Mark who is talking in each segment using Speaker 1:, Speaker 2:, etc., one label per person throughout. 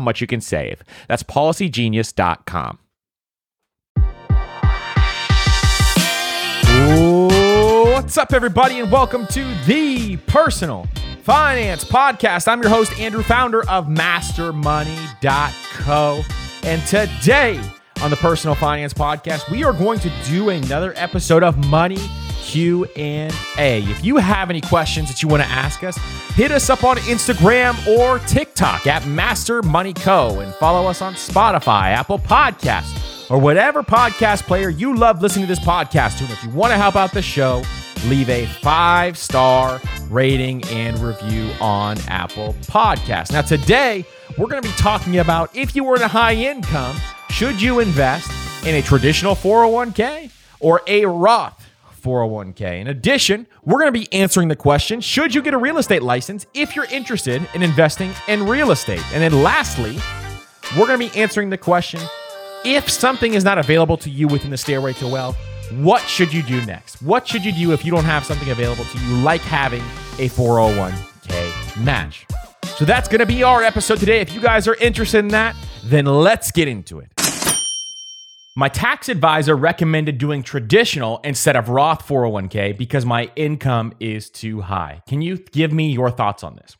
Speaker 1: much you can save. That's policygenius.com. What's up, everybody, and welcome to the Personal Finance Podcast. I'm your host, Andrew, founder of MasterMoney.co. And today on the Personal Finance Podcast, we are going to do another episode of Money Q&A. If you have any questions that you want to ask us, hit us up on Instagram or TikTok at Master Money Co. and follow us on Spotify, Apple Podcasts, or whatever podcast player you love listening to this podcast to. And if you want to help out the show, leave a five star rating and review on Apple Podcasts. Now, today we're going to be talking about if you were in a high income, should you invest in a traditional 401k or a Roth 401k. In addition, we're going to be answering the question should you get a real estate license if you're interested in investing in real estate? And then lastly, we're going to be answering the question if something is not available to you within the stairway to wealth, what should you do next? What should you do if you don't have something available to you, like having a 401k match? So that's going to be our episode today. If you guys are interested in that, then let's get into it. My tax advisor recommended doing traditional instead of Roth 401k because my income is too high. Can you give me your thoughts on this?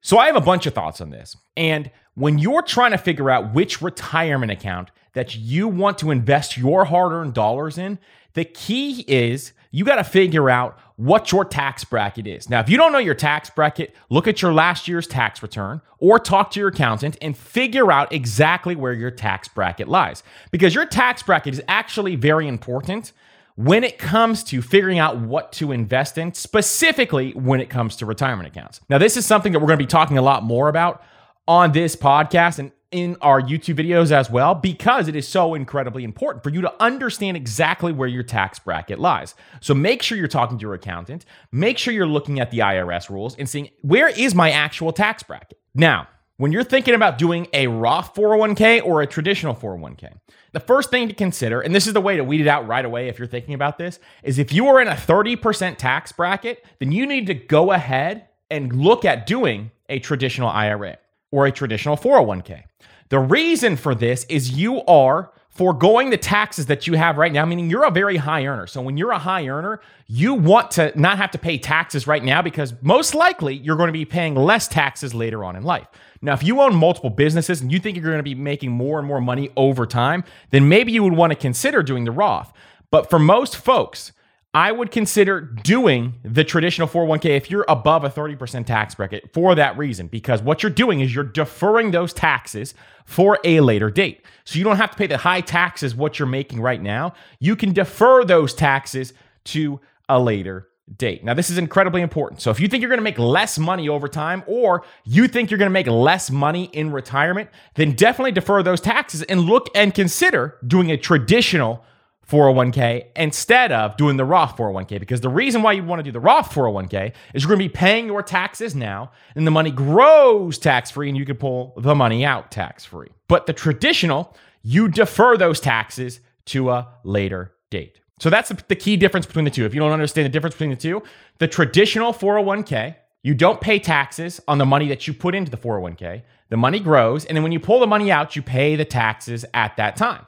Speaker 1: So, I have a bunch of thoughts on this. And when you're trying to figure out which retirement account that you want to invest your hard earned dollars in, the key is you got to figure out what your tax bracket is. Now, if you don't know your tax bracket, look at your last year's tax return or talk to your accountant and figure out exactly where your tax bracket lies. Because your tax bracket is actually very important when it comes to figuring out what to invest in, specifically when it comes to retirement accounts. Now, this is something that we're going to be talking a lot more about on this podcast. And in our YouTube videos as well because it is so incredibly important for you to understand exactly where your tax bracket lies. So make sure you're talking to your accountant, make sure you're looking at the IRS rules and seeing where is my actual tax bracket. Now, when you're thinking about doing a Roth 401k or a traditional 401k, the first thing to consider, and this is the way to weed it out right away if you're thinking about this, is if you are in a 30% tax bracket, then you need to go ahead and look at doing a traditional IRA or a traditional 401k. The reason for this is you are foregoing the taxes that you have right now, meaning you're a very high earner. So when you're a high earner, you want to not have to pay taxes right now because most likely you're going to be paying less taxes later on in life. Now, if you own multiple businesses and you think you're going to be making more and more money over time, then maybe you would want to consider doing the Roth. But for most folks, I would consider doing the traditional 401k if you're above a 30% tax bracket for that reason, because what you're doing is you're deferring those taxes for a later date. So you don't have to pay the high taxes what you're making right now. You can defer those taxes to a later date. Now, this is incredibly important. So, if you think you're going to make less money over time or you think you're going to make less money in retirement, then definitely defer those taxes and look and consider doing a traditional 401k instead of doing the Roth 401k. Because the reason why you want to do the Roth 401k is you're going to be paying your taxes now, and the money grows tax free, and you can pull the money out tax free. But the traditional, you defer those taxes to a later date. So that's the key difference between the two. If you don't understand the difference between the two, the traditional 401k, you don't pay taxes on the money that you put into the 401k. The money grows, and then when you pull the money out, you pay the taxes at that time.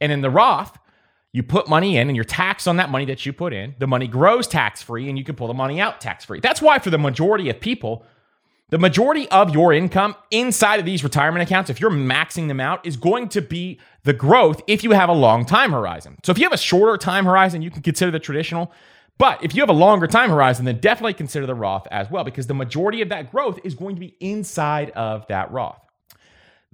Speaker 1: And in the Roth, you put money in and you're taxed on that money that you put in. The money grows tax free and you can pull the money out tax free. That's why, for the majority of people, the majority of your income inside of these retirement accounts, if you're maxing them out, is going to be the growth if you have a long time horizon. So if you have a shorter time horizon, you can consider the traditional. But if you have a longer time horizon, then definitely consider the Roth as well, because the majority of that growth is going to be inside of that Roth.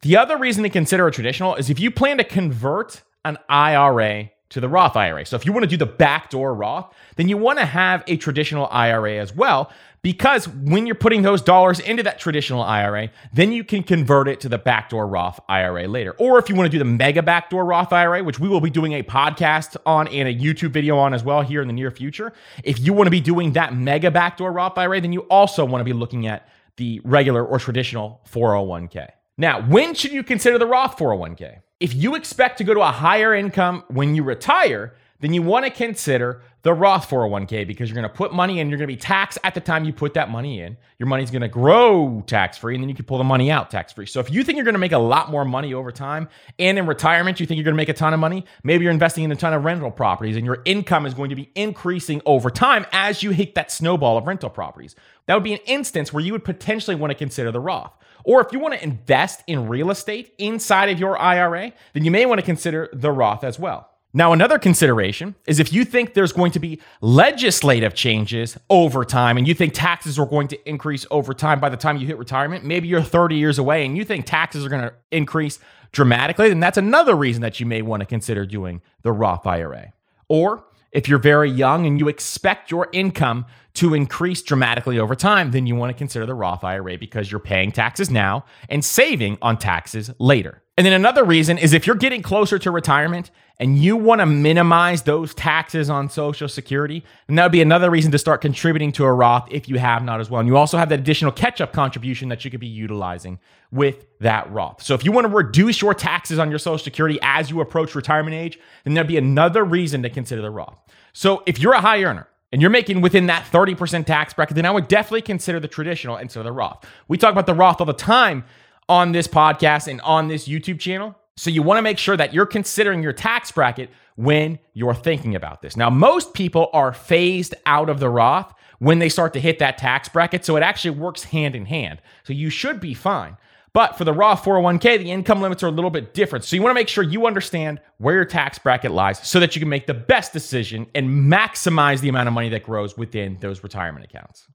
Speaker 1: The other reason to consider a traditional is if you plan to convert an IRA to the Roth IRA. So if you want to do the backdoor Roth, then you want to have a traditional IRA as well, because when you're putting those dollars into that traditional IRA, then you can convert it to the backdoor Roth IRA later. Or if you want to do the mega backdoor Roth IRA, which we will be doing a podcast on and a YouTube video on as well here in the near future, if you want to be doing that mega backdoor Roth IRA, then you also want to be looking at the regular or traditional 401k. Now, when should you consider the Roth 401k? If you expect to go to a higher income when you retire, then you want to consider the Roth 401k because you're going to put money in, you're going to be taxed at the time you put that money in. Your money's going to grow tax free, and then you can pull the money out tax free. So if you think you're going to make a lot more money over time, and in retirement you think you're going to make a ton of money, maybe you're investing in a ton of rental properties, and your income is going to be increasing over time as you hit that snowball of rental properties. That would be an instance where you would potentially want to consider the Roth. Or if you want to invest in real estate inside of your IRA, then you may want to consider the Roth as well. Now, another consideration is if you think there's going to be legislative changes over time and you think taxes are going to increase over time by the time you hit retirement, maybe you're 30 years away and you think taxes are going to increase dramatically, then that's another reason that you may want to consider doing the Roth IRA. Or if you're very young and you expect your income to increase dramatically over time, then you want to consider the Roth IRA because you're paying taxes now and saving on taxes later. And then another reason is if you're getting closer to retirement and you want to minimize those taxes on Social Security, then that would be another reason to start contributing to a Roth if you have not as well. And you also have that additional catch up contribution that you could be utilizing with that Roth. So if you want to reduce your taxes on your Social Security as you approach retirement age, then there'd be another reason to consider the Roth. So if you're a high earner, and you're making within that 30% tax bracket, then I would definitely consider the traditional instead of the Roth. We talk about the Roth all the time on this podcast and on this YouTube channel. So you want to make sure that you're considering your tax bracket when you're thinking about this. Now, most people are phased out of the Roth when they start to hit that tax bracket. So it actually works hand in hand. So you should be fine. But for the Roth 401k, the income limits are a little bit different. So you want to make sure you understand where your tax bracket lies so that you can make the best decision and maximize the amount of money that grows within those retirement accounts.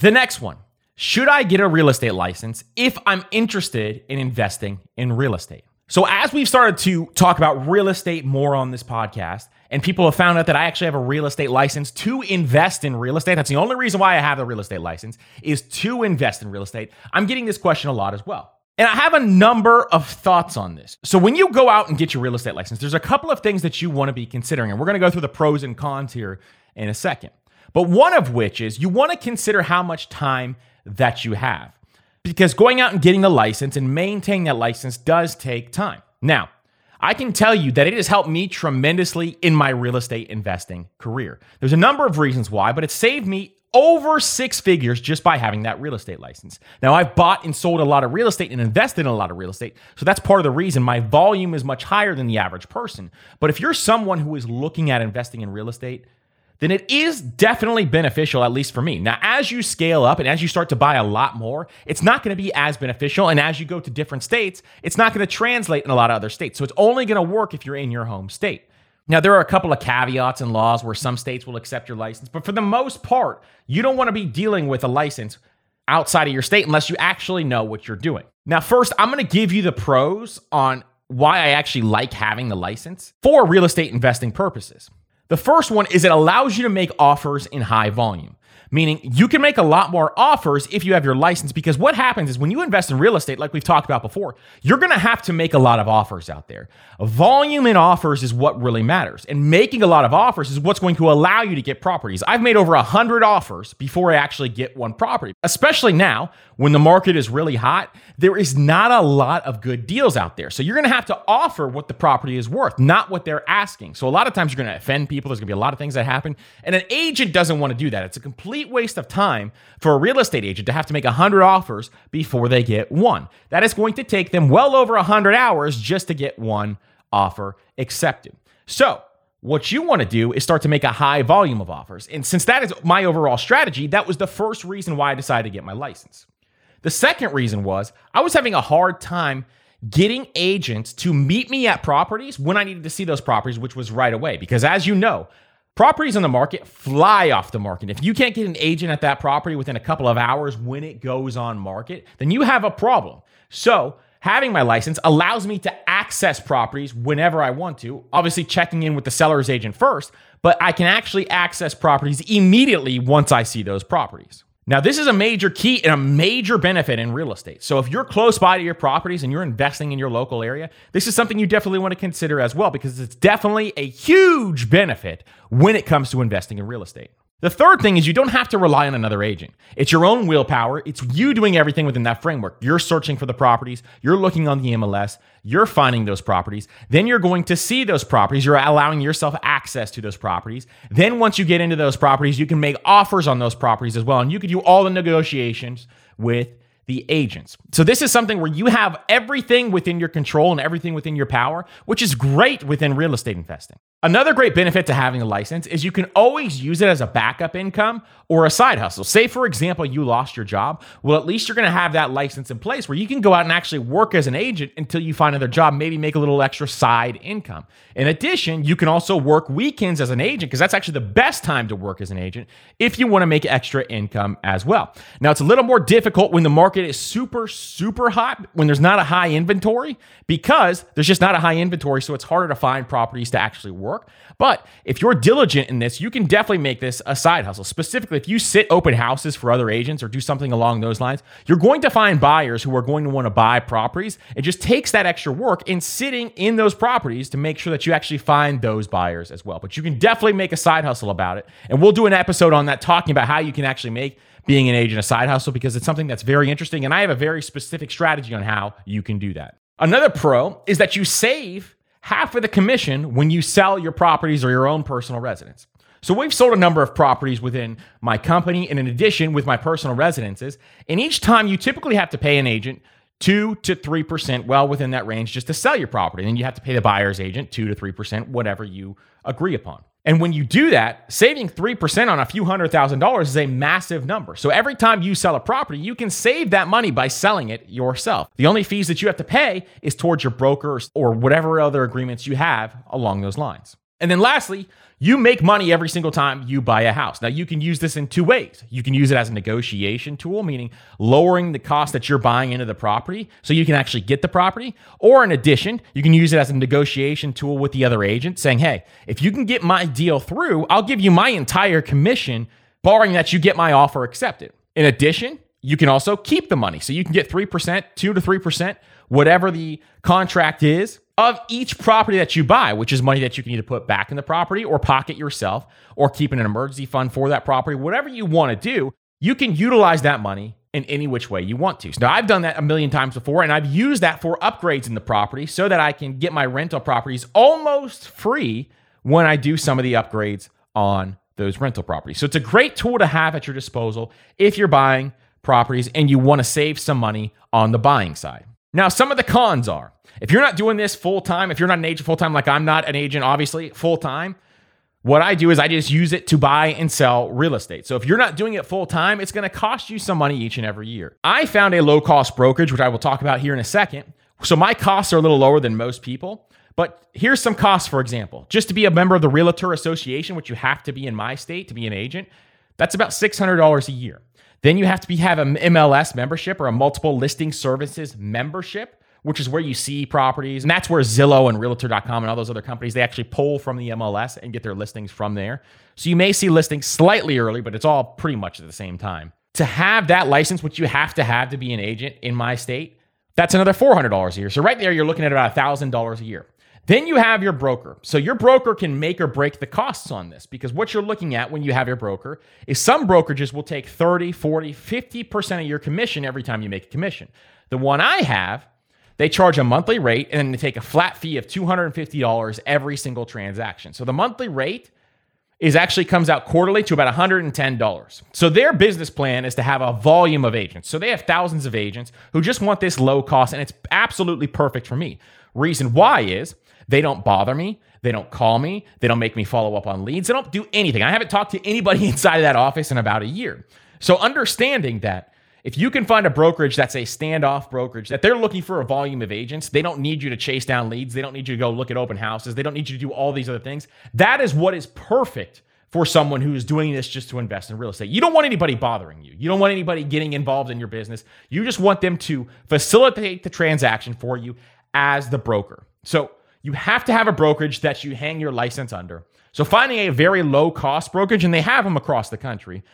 Speaker 1: The next one should I get a real estate license if I'm interested in investing in real estate? So, as we've started to talk about real estate more on this podcast, and people have found out that I actually have a real estate license to invest in real estate, that's the only reason why I have the real estate license is to invest in real estate. I'm getting this question a lot as well. And I have a number of thoughts on this. So, when you go out and get your real estate license, there's a couple of things that you want to be considering. And we're going to go through the pros and cons here in a second. But one of which is you want to consider how much time that you have. Because going out and getting the license and maintaining that license does take time. Now, I can tell you that it has helped me tremendously in my real estate investing career. There's a number of reasons why, but it saved me over six figures just by having that real estate license. Now, I've bought and sold a lot of real estate and invested in a lot of real estate. So that's part of the reason my volume is much higher than the average person. But if you're someone who is looking at investing in real estate, then it is definitely beneficial, at least for me. Now, as you scale up and as you start to buy a lot more, it's not going to be as beneficial. And as you go to different states, it's not going to translate in a lot of other states. So it's only going to work if you're in your home state. Now, there are a couple of caveats and laws where some states will accept your license, but for the most part, you don't want to be dealing with a license outside of your state unless you actually know what you're doing. Now, first, I'm going to give you the pros on why I actually like having the license for real estate investing purposes. The first one is it allows you to make offers in high volume meaning you can make a lot more offers if you have your license. Because what happens is when you invest in real estate, like we've talked about before, you're going to have to make a lot of offers out there. Volume in offers is what really matters. And making a lot of offers is what's going to allow you to get properties. I've made over 100 offers before I actually get one property, especially now when the market is really hot. There is not a lot of good deals out there. So you're going to have to offer what the property is worth, not what they're asking. So a lot of times you're going to offend people. There's going to be a lot of things that happen. And an agent doesn't want to do that. It's a complete complete waste of time for a real estate agent to have to make 100 offers before they get one. That is going to take them well over 100 hours just to get one offer accepted. So, what you want to do is start to make a high volume of offers. And since that is my overall strategy, that was the first reason why I decided to get my license. The second reason was I was having a hard time getting agents to meet me at properties when I needed to see those properties, which was right away. Because as you know, Properties on the market fly off the market. If you can't get an agent at that property within a couple of hours when it goes on market, then you have a problem. So, having my license allows me to access properties whenever I want to, obviously checking in with the seller's agent first, but I can actually access properties immediately once I see those properties. Now, this is a major key and a major benefit in real estate. So, if you're close by to your properties and you're investing in your local area, this is something you definitely want to consider as well because it's definitely a huge benefit when it comes to investing in real estate. The third thing is you don't have to rely on another agent. It's your own willpower. It's you doing everything within that framework. You're searching for the properties, you're looking on the MLS, you're finding those properties. Then you're going to see those properties. You're allowing yourself access to those properties. Then once you get into those properties, you can make offers on those properties as well. And you can do all the negotiations with the agents. So this is something where you have everything within your control and everything within your power, which is great within real estate investing. Another great benefit to having a license is you can always use it as a backup income or a side hustle. Say, for example, you lost your job. Well, at least you're going to have that license in place where you can go out and actually work as an agent until you find another job, maybe make a little extra side income. In addition, you can also work weekends as an agent because that's actually the best time to work as an agent if you want to make extra income as well. Now, it's a little more difficult when the market is super, super hot, when there's not a high inventory because there's just not a high inventory. So it's harder to find properties to actually work work. But if you're diligent in this, you can definitely make this a side hustle. Specifically, if you sit open houses for other agents or do something along those lines, you're going to find buyers who are going to want to buy properties. It just takes that extra work in sitting in those properties to make sure that you actually find those buyers as well. But you can definitely make a side hustle about it. And we'll do an episode on that talking about how you can actually make being an agent a side hustle because it's something that's very interesting. And I have a very specific strategy on how you can do that. Another pro is that you save half of the commission when you sell your properties or your own personal residence. So we've sold a number of properties within my company and in addition with my personal residences. And each time you typically have to pay an agent two to 3%, well within that range, just to sell your property. And you have to pay the buyer's agent two to 3%, whatever you agree upon. And when you do that, saving 3% on a few hundred thousand dollars is a massive number. So every time you sell a property, you can save that money by selling it yourself. The only fees that you have to pay is towards your broker or whatever other agreements you have along those lines. And then lastly, you make money every single time you buy a house. Now, you can use this in two ways. You can use it as a negotiation tool, meaning lowering the cost that you're buying into the property so you can actually get the property. Or in addition, you can use it as a negotiation tool with the other agent, saying, hey, if you can get my deal through, I'll give you my entire commission, barring that you get my offer accepted. In addition, you can also keep the money. So you can get 3%, 2 to 3%, whatever the contract is of each property that you buy, which is money that you can either put back in the property or pocket yourself or keep in an emergency fund for that property, whatever you want to do, you can utilize that money in any which way you want to. Now I've done that a million times before and I've used that for upgrades in the property so that I can get my rental properties almost free when I do some of the upgrades on those rental properties. So it's a great tool to have at your disposal if you're buying properties and you want to save some money on the buying side. Now, some of the cons are if you're not doing this full time, if you're not an agent full time, like I'm not an agent, obviously, full time, what I do is I just use it to buy and sell real estate. So if you're not doing it full time, it's going to cost you some money each and every year. I found a low cost brokerage, which I will talk about here in a second. So my costs are a little lower than most people, But here's some costs, for example. Just to be a member of the Realtor Association, which you have to be in my state to be an agent, that's about $600 a year. Then you have to be have an MLS membership or a multiple listing services membership, which is where you see properties. And that's where Zillow and Realtor.com and all those other companies, they actually pull from the MLS and get their listings from there. So you may see listings slightly early, but it's all pretty much at the same time. To have that license, which you have to have to be an agent in my state, that's another $400 a year. So right there, you're looking at about $1,000 a year. Then you have your broker. So your broker can make or break the costs on this because what you're looking at when you have your broker is some brokerages will take 30, 40, 50% of your commission every time you make a commission. The one I have, they charge a monthly rate and then they take a flat fee of $250 every single transaction. So the monthly rate is actually comes out quarterly to about $110. So their business plan is to have a volume of agents. So they have thousands of agents who just want this low cost and it's absolutely perfect for me. Reason why is they don't bother me. They don't call me. They don't make me follow up on leads. They don't do anything. I haven't talked to anybody inside of that office in about a year. So understanding that if you can find a brokerage that's a standoff brokerage, that they're looking for a volume of agents, they don't need you to chase down leads. They don't need you to go look at open houses. They don't need you to do all these other things. That is what is perfect for someone who is doing this just to invest in real estate. You don't want anybody bothering you. You don't want anybody getting involved in your business. You just want them to facilitate the transaction for you as the broker. So you have to have a brokerage that you hang your license under. So finding a very low cost brokerage, and they have them across the country,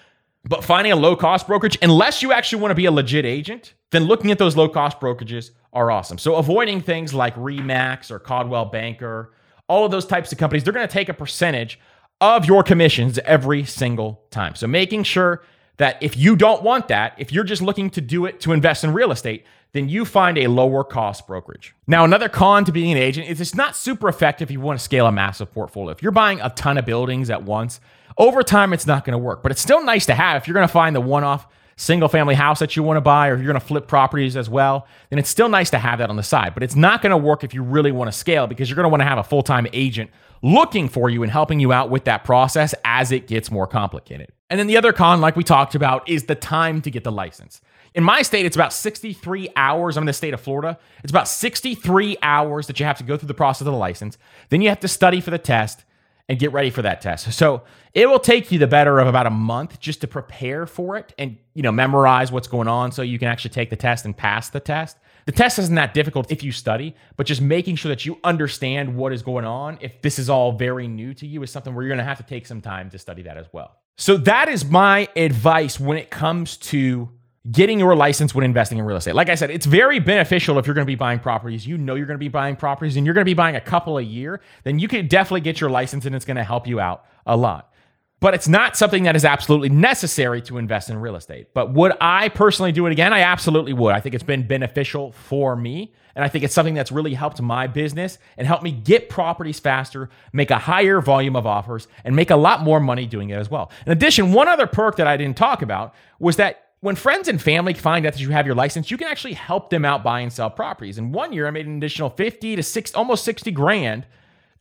Speaker 1: but finding a low cost brokerage, unless you actually want to be a legit agent, then looking at those low cost brokerages are awesome. So avoiding things like Remax or Coldwell Banker, all of those types of companies, they're going to take a percentage of your commissions every single time. So making sure that if you don't want that, if you're just looking to do it to invest in real estate, then you find a lower cost brokerage. Now, another con to being an agent is it's not super effective if you want to scale a massive portfolio. If you're buying a ton of buildings at once, over time it's not going to work. But it's still nice to have if you're going to find the one off single family house that you want to buy or if you're going to flip properties as well, then it's still nice to have that on the side. But it's not going to work if you really want to scale because you're going to want to have a full time agent looking for you and helping you out with that process as it gets more complicated. And then the other con, like we talked about, is the time to get the license. In my state, it's about 63 hours. I'm in the state of Florida. It's about 63 hours that you have to go through the process of the license. Then you have to study for the test and get ready for that test. So it will take you the better of about a month just to prepare for it and you know memorize what's going on so you can actually take the test and pass the test. The test isn't that difficult if you study, but just making sure that you understand what is going on if this is all very new to you is something where you're to have to take some time to study that as well. So that is my advice when it comes to getting your license when investing in real estate. Like I said, it's very beneficial if you're going to be buying properties. You know you're going to be buying properties and you're going to be buying a couple a year, then you can definitely get your license and it's going to help you out a lot. But it's not something that is absolutely necessary to invest in real estate. But would I personally do it again? I absolutely would. I think it's been beneficial for me. And I think it's something that's really helped my business and helped me get properties faster, make a higher volume of offers, and make a lot more money doing it as well. In addition, one other perk that I didn't talk about was that when friends and family find out that you have your license, you can actually help them out buy and sell properties. And one year I made an additional 50 to six, almost 60 grand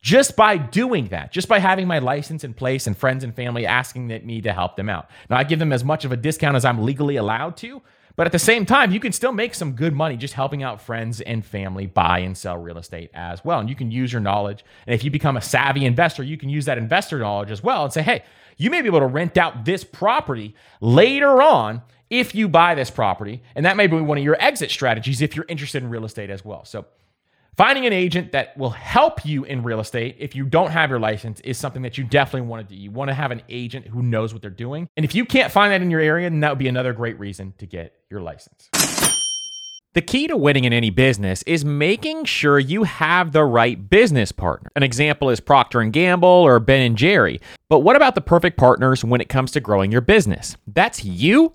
Speaker 1: just by doing that, just by having my license in place and friends and family asking me to help them out. Now I give them as much of a discount as I'm legally allowed to, but at the same time, you can still make some good money just helping out friends and family buy and sell real estate as well. And you can use your knowledge. And if you become a savvy investor, you can use that investor knowledge as well and say, hey, you may be able to rent out this property later on if you buy this property. And that may be one of your exit strategies if you're interested in real estate as well. So, finding an agent that will help you in real estate if you don't have your license is something that you definitely want to do. You want to have an agent who knows what they're doing. And if you can't find that in your area, then that would be another great reason to get your license. The key to winning in any business is making sure you have the right business partner. An example is Procter and Gamble or Ben and Jerry. But what about the perfect partners when it comes to growing your business? That's you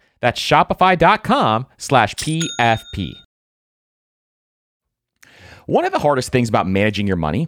Speaker 1: That's shopify.com slash PFP. One of the hardest things about managing your money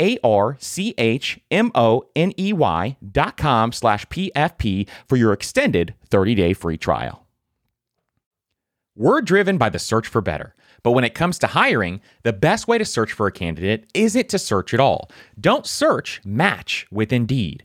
Speaker 1: A R C H M O N E Y dot com slash PFP for your extended 30 day free trial. We're driven by the search for better. But when it comes to hiring, the best way to search for a candidate isn't to search at all. Don't search, match with Indeed.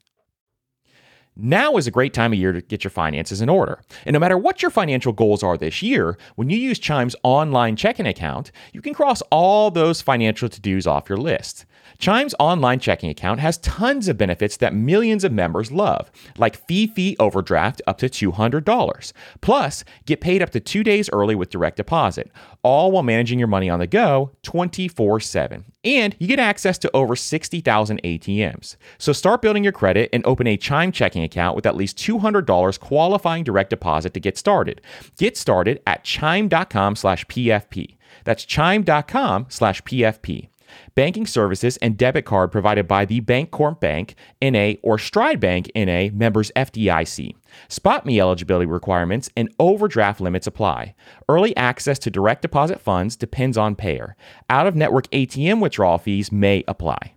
Speaker 1: Now is a great time of year to get your finances in order. And no matter what your financial goals are this year, when you use Chime's online checking account, you can cross all those financial to dos off your list. Chime's online checking account has tons of benefits that millions of members love, like fee fee overdraft up to $200. Plus, get paid up to two days early with direct deposit, all while managing your money on the go 24 7. And you get access to over 60,000 ATMs. So start building your credit and open a Chime checking account with at least $200 qualifying direct deposit to get started. Get started at chime.com slash PFP. That's chime.com slash PFP. Banking services and debit card provided by the Bancorp Bank, NA, or Stride Bank, NA, members FDIC. SpotMe eligibility requirements and overdraft limits apply. Early access to direct deposit funds depends on payer. Out of network ATM withdrawal fees may apply.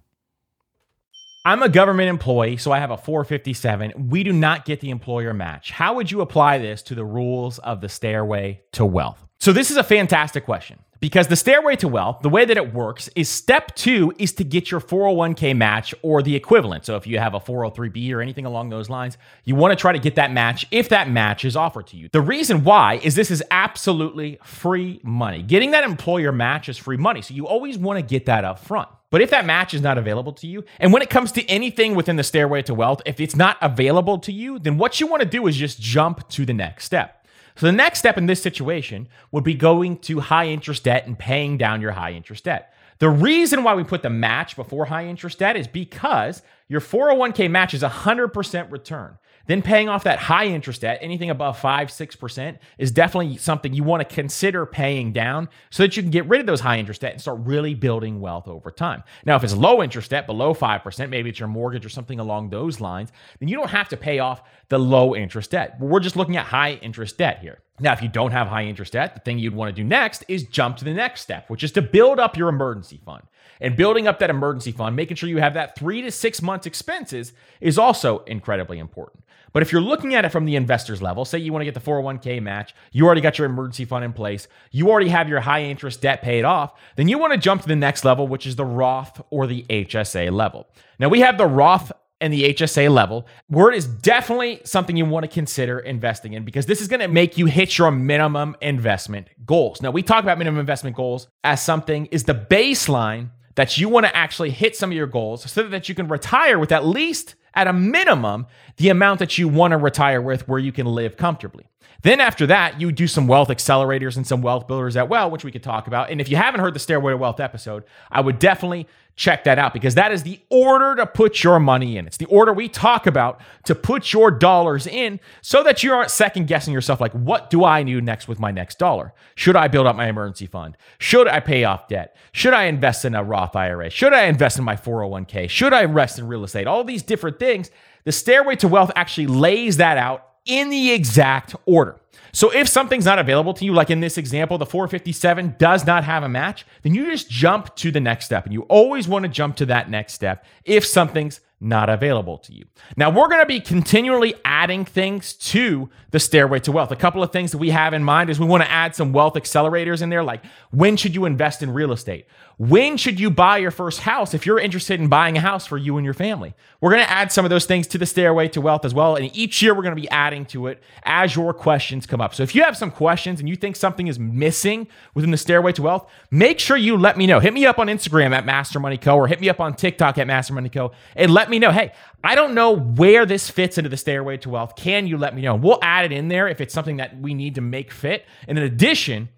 Speaker 1: I'm a government employee, so I have a 457. We do not get the employer match. How would you apply this to the rules of the stairway to wealth? So, this is a fantastic question because the stairway to wealth, the way that it works is step two is to get your 401k match or the equivalent. So if you have a 403b or anything along those lines, you want to try to get that match if that match is offered to you. The reason why is this is absolutely free money. Getting that employer match is free money. So you always want to get that up front. But if that match is not available to you, and when it comes to anything within the stairway to wealth, if it's not available to you, then what you want to do is just jump to the next step. So the next step in this situation would be going to high interest debt and paying down your high interest debt. The reason why we put the match before high interest debt is because your 401k match is 100% return then paying off that high interest debt, anything above 5 6%, is definitely something you want to consider paying down so that you can get rid of those high interest debt and start really building wealth over time. Now, if it's low interest debt below 5%, maybe it's your mortgage or something along those lines, then you don't have to pay off the low interest debt. We're just looking at high interest debt here. Now, if you don't have high interest debt, the thing you'd want to do next is jump to the next step, which is to build up your emergency fund. And building up that emergency fund, making sure you have that three to six months month's expenses is also incredibly important. But if you're looking at it from the investor's level, say you want to get the 401k match, you already got your emergency fund in place, you already have your high interest debt paid off, then you want to jump to the next level, which is the Roth or the HSA level. Now, we have the Roth and the HSA level, where it is definitely something you want to consider investing in because this is going to make you hit your minimum investment goals. Now, we talk about minimum investment goals as something is the baseline that you want to actually hit some of your goals so that you can retire with at least at a minimum the amount that you want to retire with where you can live comfortably. Then after that, you do some wealth accelerators and some wealth builders as well, which we could talk about. And if you haven't heard the Stairway to Wealth episode, I would definitely check that out because that is the order to put your money in. It's the order we talk about to put your dollars in so that you aren't second guessing yourself like, what do I do next with my next dollar? Should I build up my emergency fund? Should I pay off debt? Should I invest in a Roth IRA? Should I invest in my 401k? Should I invest in real estate? All these different things. The Stairway to Wealth actually lays that out in the exact order. So if something's not available to you, like in this example, the 457 does not have a match, then you just jump to the next step. And you always want to jump to that next step if something's not available to you. Now, we're going to be continually adding things to the stairway to wealth. A couple of things that we have in mind is we want to add some wealth accelerators in there, like when should you invest in real estate? When should you buy your first house if you're interested in buying a house for you and your family? We're going to add some of those things to the stairway to wealth as well. And each year we're going to be adding to it as your questions come up. So if you have some questions and you think something is missing within the stairway to wealth, make sure you let me know. Hit me up on Instagram at Master Money Co. or hit me up on TikTok at Master Money Co. and let me know, hey, I don't know where this fits into the stairway to wealth. Can you let me know? We'll add it in there if it's something that we need to make fit. And in addition,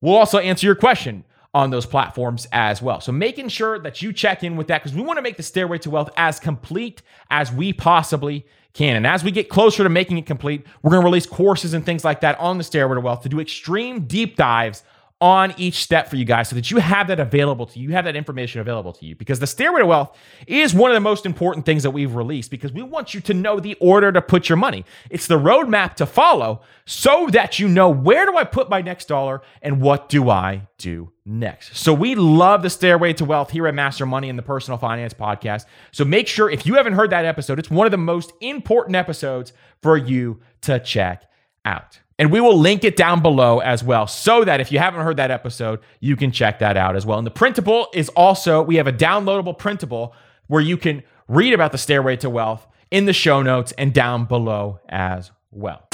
Speaker 1: we'll also answer your question on those platforms as well. So making sure that you check in with that because we want to make the stairway to wealth as complete as we possibly can. And as we get closer to making it complete, we're going to release courses and things like that on the stairway to wealth to do extreme deep dives on each step for you guys so that you have that available to you. You have that information available to you because the Stairway to Wealth is one of the most important things that we've released because we want you to know the order to put your money. It's the roadmap to follow so that you know where do I put my next dollar and what do I do next. So we love the Stairway to Wealth here at Master Money and the Personal Finance Podcast. So make sure if you haven't heard that episode, it's one of the most important episodes for you to check out. And we will link it down below as well so that if you haven't heard that episode, you can check that out as well. And the printable is also, we have a downloadable printable where you can read about the stairway to wealth in the show notes and down below as well.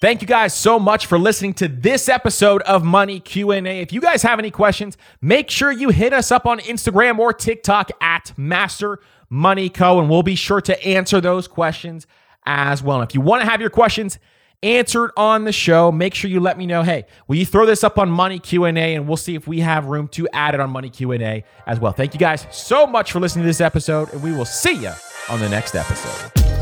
Speaker 1: Thank you guys so much for listening to this episode of Money Q&A. If you guys have any questions, make sure you hit us up on Instagram or TikTok at Master Money Co and we'll be sure to answer those questions as well. And if you want to have your questions answered on the show, make sure you let me know, hey, will you throw this up on Money Q&A and we'll see if we have room to add it on Money Q&A as well. Thank you guys so much for listening to this episode and we will see you on the next episode.